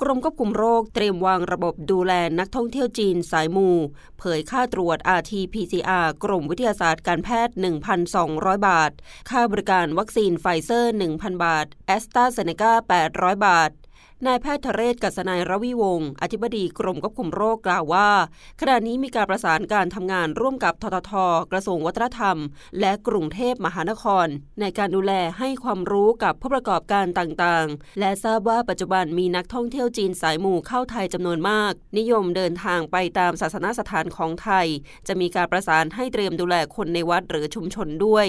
กรมควบคุมโรคเตรียมวางระบบดูแลนักท่องเที่ยวจีนสายมู เผยค่าตรวจ RT-PCR กรมวิทยาศาสตร์การแพทย์ 1,200 บาท ค่าบริการวัคซีนไฟเซอร์ 1,000 บาทแอสตราเซเนกา800 บาท นายแพทย์ธเรศ กรัษนัยรวิวงค์อธิบดีกรมควบคุมโรคกล่าวว่า ขณะนี้มีการประสานการทำงานร่วมกับททท กระทรวงวัฒนธรรม และกรุงเทพมหานคร ในการดูแลให้ความรู้กับผู้ประกอบการต่างๆ และทราบว่าปัจจุบันมีนักท่องเที่ยวจีนสายหมู่เข้าไทยจำนวนมาก นิยมเดินทางไปตามศาสนสถานของไทย จะมีการประสานให้เตรียมดูแลคนในวัดหรือชุมชนด้วย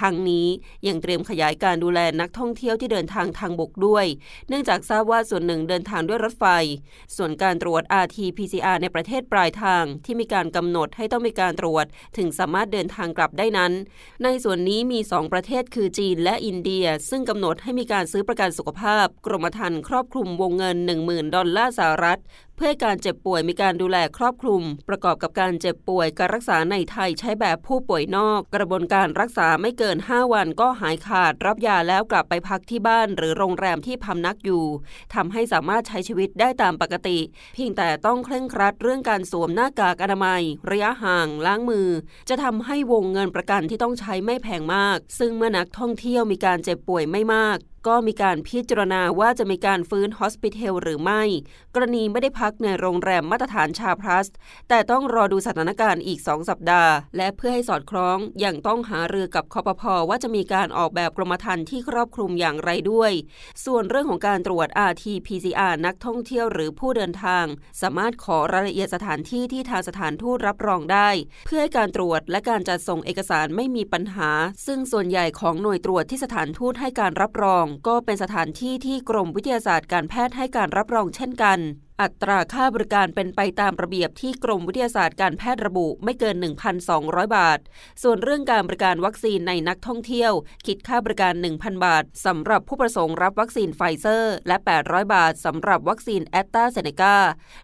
ทั้งนี้ยังเตรียมขยายการดูแลนักท่องเที่ยวที่เดินทางทางบกด้วย เนื่องจากทราบว่าส่วนหนึ่งเดินทางด้วยรถไฟ ส่วนการตรวจ RT-PCR ในประเทศปลายทางที่มีการกำหนดให้ต้องมีการตรวจ ถึงสามารถเดินทางกลับได้นั้น ในส่วนนี้มี 2 ประเทศคือจีนและอินเดีย ซึ่งกำหนดให้มีการซื้อประกันสุขภาพ กรมธรรม์ครอบคลุมวงเงิน 10,000 ดอลลาร์สหรัฐ เพื่อการเจ็บป่วยมีการดูแลครอบคลุม ประกอบกับการเจ็บป่วยการรักษาในไทยใช้แบบผู้ป่วยนอก กระบวนการรักษาไม่เกิน 5 วันก็หายขาด รับยาแล้วกลับไปพักที่บ้าน หรือโรงแรมที่พำนักอยู่ทำให้สามารถใช้ชีวิตได้ตามปกติ เพียงแต่ต้องเคร่งครัดเรื่องการสวมหน้ากากอนามัย ระยะห่างล้างมือ จะทำให้วงเงินประกันที่ต้องใช้ไม่แพงมาก ซึ่งเมื่อนักท่องเที่ยวมีการเจ็บป่วยไม่มากก็มีการพิจารณาว่าจะมีการฟื้นฮอสพิทอลหรือไม่ กรณีไม่ได้พักในโรงแรมมาตรฐานชาพลัส แต่ต้องรอดูสถานการณ์อีก 2 สัปดาห์ และเพื่อให้สอดคล้องยังต้องหารือกับคอปพอว่าจะมีการออกแบบกรมธรรม์ที่ครอบคลุมอย่างไรด้วย ส่วนเรื่องของการตรวจ RT-PCR นักท่องเที่ยวหรือผู้เดินทาง สามารถขอรายละเอียดสถานที่ที่ทางสถานทูตรับรองได้ เพื่อให้การตรวจและการจัดส่งเอกสารไม่มีปัญหา ซึ่งส่วนใหญ่ของหน่วยตรวจที่สถานทูตให้การรับรองก็เป็นสถานที่ที่กรมวิทยาศาสตร์การแพทย์ให้การรับรองเช่นกัน อัตราค่าบริการเป็นไปตามระเบียบที่กรมวิทยาศาสตร์การแพทย์ระบุไม่เกิน 1,200 บาท ส่วนเรื่องการบริการวัคซีนในนักท่องเที่ยว คิดค่าบริการ 1,000 บาทสำหรับผู้ประสงค์รับวัคซีนไฟเซอร์ และ 800 บาทสำหรับวัคซีนแอสตราเซเนกา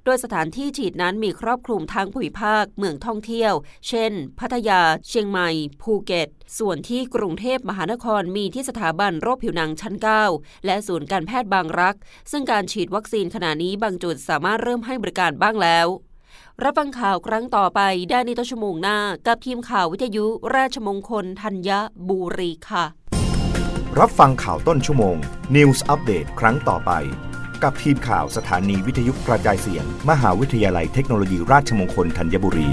โดยสถานที่ฉีดนั้นมีครอบคลุมทางภูมิภาค เมืองท่องเที่ยว เช่น พัทยา เชียงใหม่ ภูเก็ตส่วนที่กรุงเทพมหานครมีที่สถาบันโรคผิวหนังชั้น 9 และศูนย์การแพทย์บางรัก ซึ่งการฉีดวัคซีนขณะนี้บางจุดสามารถเริ่มให้บริการบ้างแล้ว รับฟังข่าวครั้งต่อไปได้ในต้นชั่วโมงหน้า กับทีมข่าววิทยุราชมงคลธัญบุรีค่ะ รับฟังข่าวต้นชั่วโมง News อัปเดตครั้งต่อไป กับทีมข่าวสถานีวิทยุกระจายเสียง มหาวิทยาลัยเทคโนโลยีราชมงคลธัญบุรี